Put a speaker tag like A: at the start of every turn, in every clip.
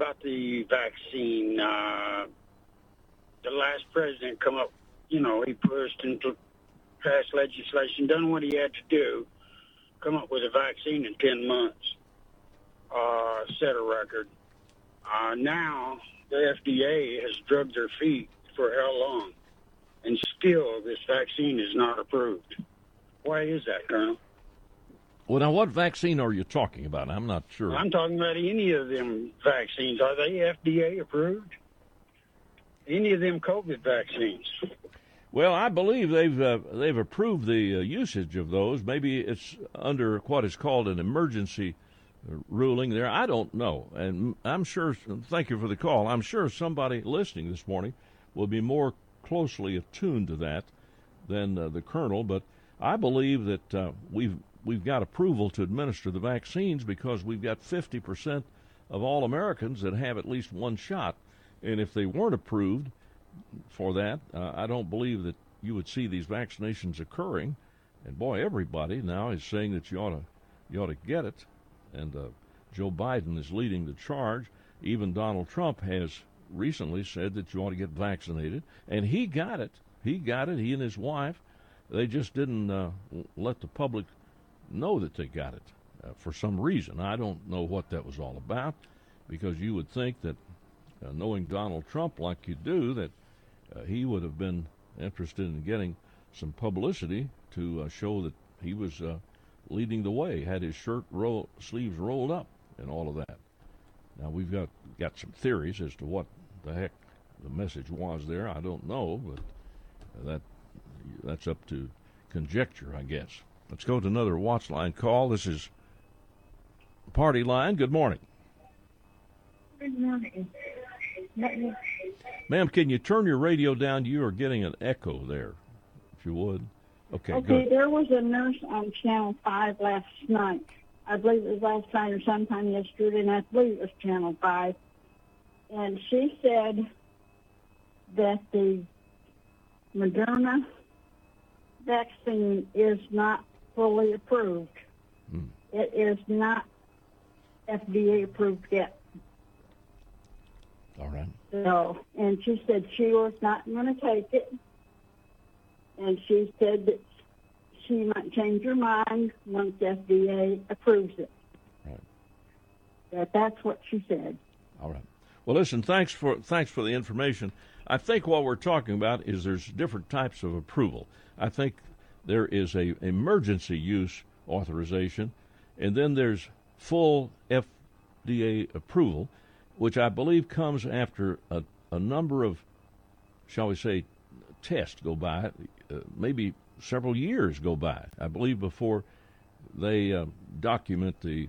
A: about the vaccine. Uh, the last president come up, you know, he pushed into passed legislation, done what he had to do, come up with a vaccine in 10 months, uh, set a record. Uh, now the FDA has drugged their feet for how long? And still this vaccine is not approved. Why is that, Colonel?
B: Well, now, what vaccine are you talking about? I'm not sure.
A: I'm talking about any of them vaccines. Are they FDA approved? Any of them COVID vaccines?
B: Well, I believe they've uh, they've approved the uh, usage of those. Maybe it's under what is called an emergency ruling there. I don't know, and I'm sure. Thank you for the call. I'm sure somebody listening this morning will be more closely attuned to that than uh, the colonel. But I believe that uh, we've we've got approval to administer the vaccines because we've got 50% of all Americans that have at least one shot. And if they weren't approved for that, uh, I don't believe that you would see these vaccinations occurring. And boy, everybody now is saying that you ought to you ought to get it. And uh, Joe Biden is leading the charge. Even Donald Trump has recently said that you ought to get vaccinated, and he got it. He got it. He and his wife. They just didn't uh, let the public know that they got it uh, for some reason. I don't know what that was all about because you would think that uh, knowing Donald Trump like you do, that uh, he would have been interested in getting some publicity to uh, show that he was uh, leading the way, had his shirt sleeves rolled up, and all of that. Now we've got got some theories as to what the heck the message was there. I don't know, but that that's up to conjecture, I guess. Let's go to another watch line call. This is Party Line. Good morning.
C: Good morning.
B: Ma'am, can you turn your radio down? You are getting an echo there, if you would. Okay,
C: Okay,
B: good.
C: there was a nurse on Channel 5 last night. I believe it was last night or sometime yesterday, and I believe it was Channel 5. And she said that the Moderna vaccine is not fully approved.
B: Hmm.
C: It is not FDA approved yet.
B: All right.
C: So, and she said she was not going to take it. And she said that she might change her mind once FDA approves it.
B: Right.
C: That that's what she said.
B: All right. Well, listen. Thanks for thanks for the information. I think what we're talking about is there's different types of approval. I think there is a emergency use authorization, and then there's full FDA approval, which I believe comes after a, a number of, shall we say, tests go by, uh, maybe several years go by. I believe before they uh, document the,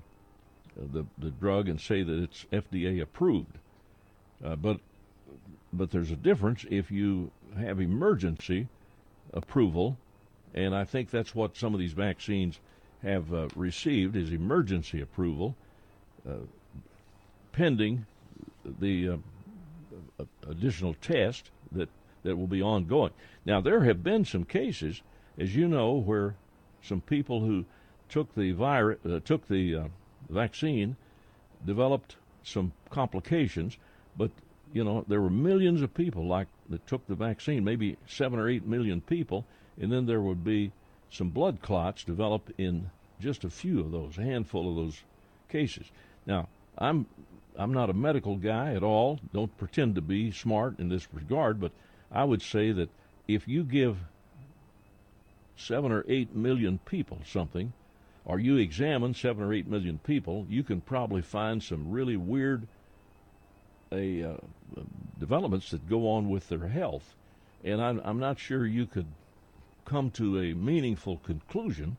B: uh, the the drug and say that it's FDA approved. Uh, but but there's a difference if you have emergency approval, and I think that's what some of these vaccines have uh, received is emergency approval, uh, pending the uh, additional test that that will be ongoing. Now there have been some cases, as you know, where some people who took the virus uh, took the uh, vaccine developed some complications, but you know there were millions of people like that took the vaccine, maybe seven or eight million people, and then there would be some blood clots develop in just a few of those, a handful of those cases. Now I'm I'm not a medical guy at all. Don't pretend to be smart in this regard, but I would say that if you give seven or eight million people something, or you examine seven or eight million people, you can probably find some really weird a, uh, developments that go on with their health. And I'm, I'm not sure you could come to a meaningful conclusion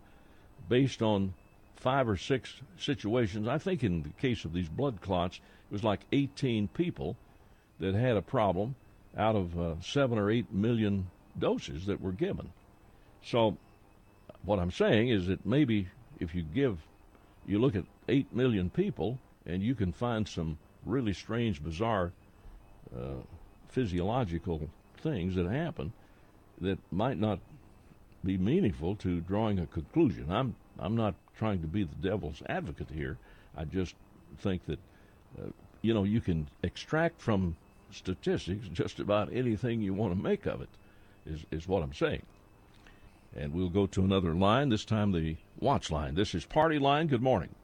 B: based on five or six situations. I think in the case of these blood clots, it was like 18 people that had a problem out of uh, seven or eight million doses that were given. So, what I'm saying is that maybe if you give, you look at eight million people, and you can find some really strange, bizarre uh, physiological things that happen that might not be meaningful to drawing a conclusion. I'm I'm not trying to be the devil's advocate here. I just think that uh, you know, you can extract from statistics just about anything you want to make of it, is, is what I'm saying. And we'll go to another line, this time the watch line. This is Party Line. Good morning.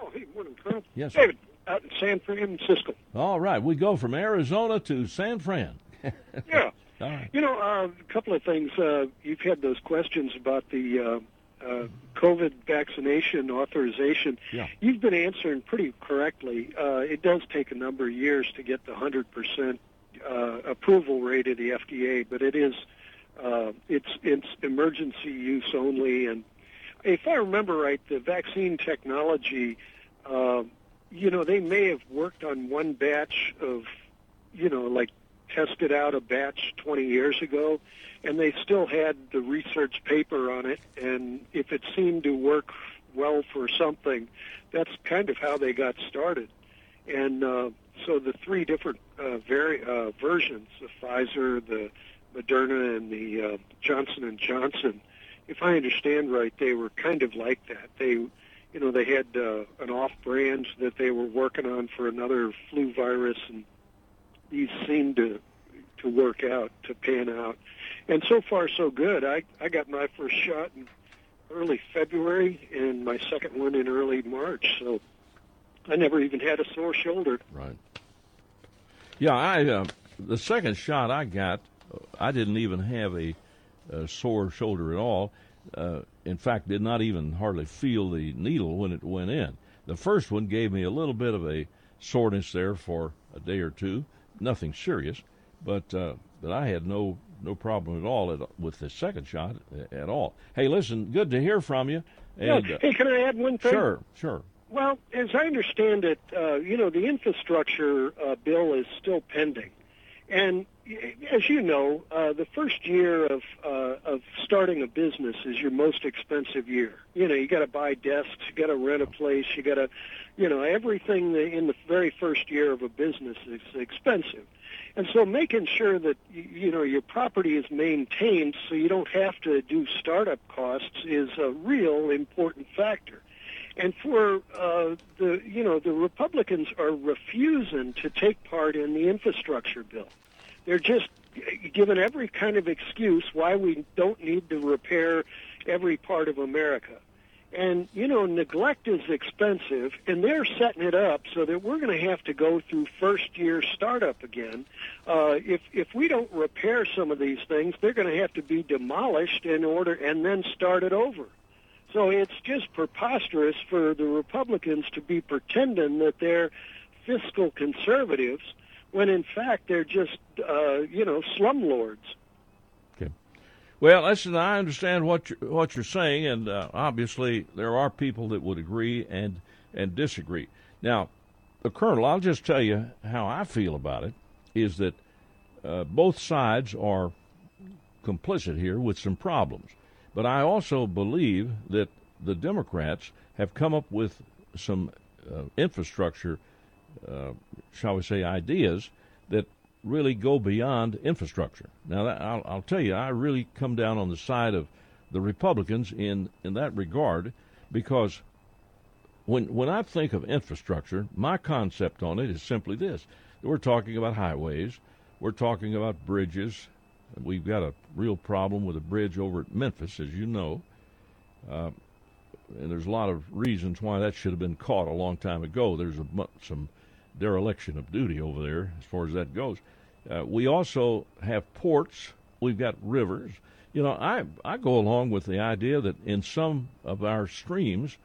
D: Oh, hey, morning, Colonel.
B: Yes,
D: David, out in San Francisco.
B: All right, we go from Arizona to San Fran.
D: yeah.
B: All right.
D: You know, uh, a couple of things. Uh, you've had those questions about the uh, uh, COVID vaccination authorization.
B: Yeah.
D: You've been answering pretty correctly. Uh, it does take a number of years to get the 100% uh, approval rate of the FDA, but it is uh, it's it's emergency use only. And if I remember right, the vaccine technology, uh, you know, they may have worked on one batch of, you know, like tested out a batch 20 years ago, and they still had the research paper on it. And if it seemed to work well for something, that's kind of how they got started. And uh, so the three different uh, vari- uh, versions, the Pfizer, the Moderna, and the uh, Johnson and Johnson, if I understand right, they were kind of like that. They, you know, they had uh, an off-brand that they were working on for another flu virus, and these seem to to work out, to pan out. And so far, so good. I I got my first shot in early February, and my second one in early March. So I never even had a sore shoulder.
B: Right. Yeah, I uh, the second shot I got, I didn't even have a, a sore shoulder at all. Uh, in fact, did not even hardly feel the needle when it went in. The first one gave me a little bit of a soreness there for a day or two, nothing serious, but uh, but I had no no problem at all at, with the second shot at all. Hey, listen, good to hear from you. And,
D: yeah.
B: uh,
D: Hey, can I add one thing?
B: sure, sure.
D: Well, as I understand it, uh, you know, the infrastructure uh, bill is still pending, and as you know, uh, the first year of uh, of starting a business is your most expensive year. You know, you got to buy desks, you got to rent a place, you got to, you know, everything in the very first year of a business is expensive. And so making sure that you know your property is maintained so you don't have to do startup costs is a real important factor. And for uh, the you know the Republicans are refusing to take part in the infrastructure bill. They're just given every kind of excuse why we don't need to repair every part of America. And you know, neglect is expensive, and they're setting it up so that we're going to have to go through first-year startup again. Uh, if if we don't repair some of these things, they're going to have to be demolished in order and then started over. So it's just preposterous for the Republicans to be pretending that they're fiscal conservatives when in fact they're just uh, you know slumlords. Okay.
B: Well, listen, I understand what you're, what you're saying, and uh, obviously there are people that would agree and and disagree. Now, the Colonel, I'll just tell you how I feel about it. Is that uh, both sides are complicit here with some problems, but I also believe that the Democrats have come up with some uh, infrastructure, uh, shall we say, ideas that really go beyond infrastructure. Now, I'll, I'll tell you, I really come down on the side of the Republicans in, in that regard because when when I think of infrastructure, my concept on it is simply this: we're talking about highways, we're talking about bridges. We've got a real problem with a bridge over at Memphis, as you know, uh, and there's a lot of reasons why that should have been caught a long time ago. There's a, some dereliction of duty over there as far as that goes. Uh, we also have ports. We've got rivers. You know, I I go along with the idea that in some of our streams,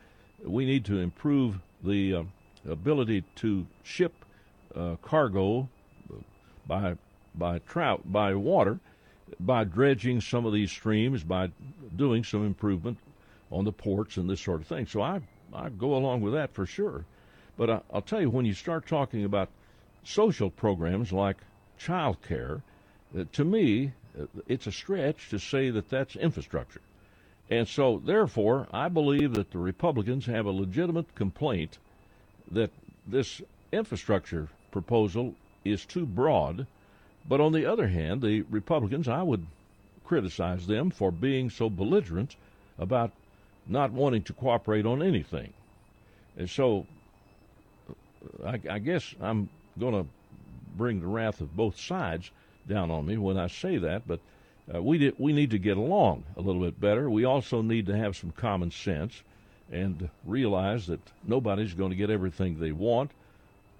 B: we need to improve the uh, ability to ship uh, cargo by by trout by water by dredging some of these streams by doing some improvement on the ports and this sort of thing. So I I go along with that for sure. But I, I'll tell you when you start talking about social programs like child care, uh, to me uh, it's a stretch to say that that's infrastructure. And so, therefore, I believe that the Republicans have a legitimate complaint that this infrastructure proposal is too broad. But on the other hand, the Republicans, I would criticize them for being so belligerent about not wanting to cooperate on anything. And so, I, I guess I'm going to bring the wrath of both sides down on me when I say that, but uh, we did, we need to get along a little bit better. We also need to have some common sense and realize that nobody's going to get everything they want.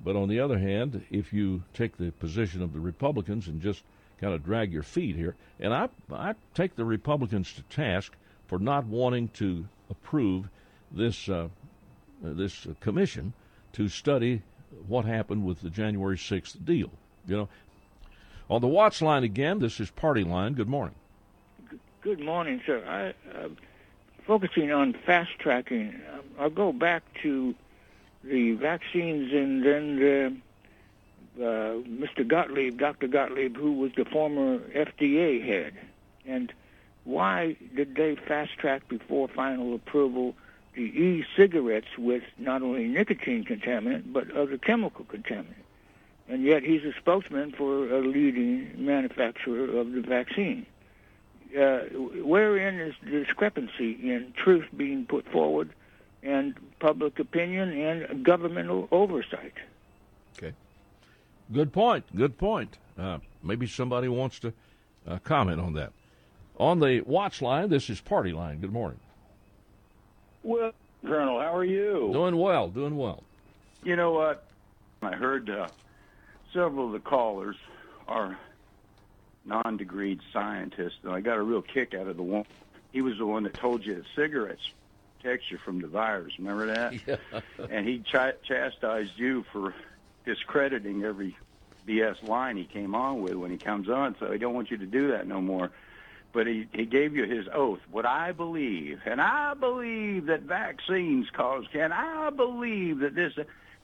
B: But on the other hand, if you take the position of the Republicans and just kind of drag your feet here, and I I take the Republicans to task for not wanting to approve this uh, this commission to study what happened with the January 6th deal. You know, on the watch line again, this is Party Line. Good morning.
E: Good morning, sir. I, uh, focusing on fast tracking, I'll go back to the vaccines and then uh, uh, Mr. Gottlieb, Dr. Gottlieb, who was the former FDA head. And why did they fast track before final approval the e-cigarettes with not only nicotine contaminant but other chemical contaminant? And yet he's a spokesman for a leading manufacturer of the vaccine. Uh, wherein is the discrepancy in truth being put forward and public opinion and governmental oversight?
B: Okay. Good point. Good point. Uh, maybe somebody wants to uh, comment on that. On the watch line, this is Party Line. Good morning.
F: Well, Colonel, how are you?
B: Doing well. Doing well.
F: You know what? I heard uh, several of the callers are non-degreed scientists, and I got a real kick out of the one. He was the one that told you that cigarettes protect you from the virus. Remember that?
B: Yeah.
F: and he ch- chastised you for discrediting every BS line he came on with when he comes on. So I don't want you to do that no more. But he, he gave you his oath. What I believe, and I believe that vaccines cause can. I believe that this.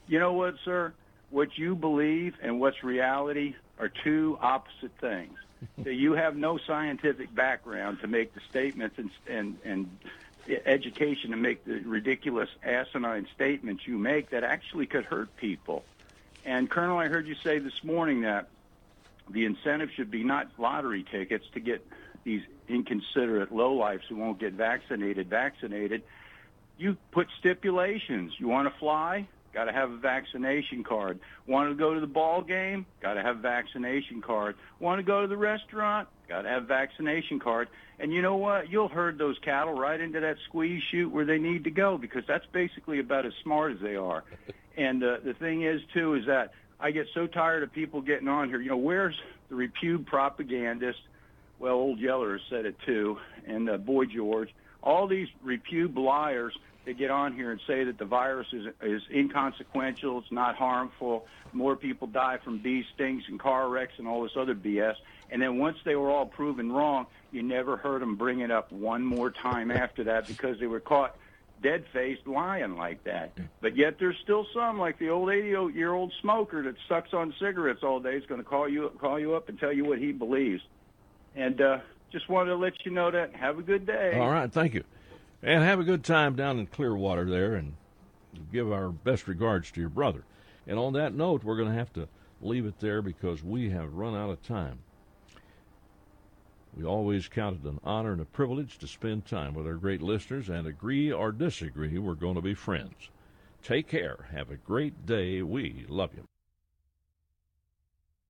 F: You know what, sir? What you believe and what's reality are two opposite things. so you have no scientific background to make the statements and and and education to make the ridiculous asinine statements you make that actually could hurt people. And Colonel, I heard you say this morning that the incentive should be not lottery tickets to get these inconsiderate lowlifes who won't get vaccinated vaccinated. You put stipulations. You want to fly? Got to have a vaccination card. Want to go to the ball game? Got to have a vaccination card. Want to go to the restaurant? Got to have a vaccination card. And you know what? You'll herd those cattle right into that squeeze chute where they need to go because that's basically about as smart as they are. And uh, the thing is, too, is that I get so tired of people getting on here. You know, where's the repute propagandist? Well, old Yeller said it too, and uh, Boy George. All these repute liars that get on here and say that the virus is is inconsequential, it's not harmful, more people die from bee stings and car wrecks and all this other BS. And then once they were all proven wrong, you never heard them bring it up one more time after that because they were caught dead faced lying like that. But yet there's still some, like the old 80 year old smoker that sucks on cigarettes all day, is going to call you call you up and tell you what he believes. And uh, just wanted to let you know that. Have a good day.
B: All right, thank you. And have a good time down in Clearwater there and give our best regards to your brother. And on that note, we're going to have to leave it there because we have run out of time. We always count it an honor and a privilege to spend time with our great listeners, and agree or disagree, we're going to be friends. Take care. Have a great day. We love you.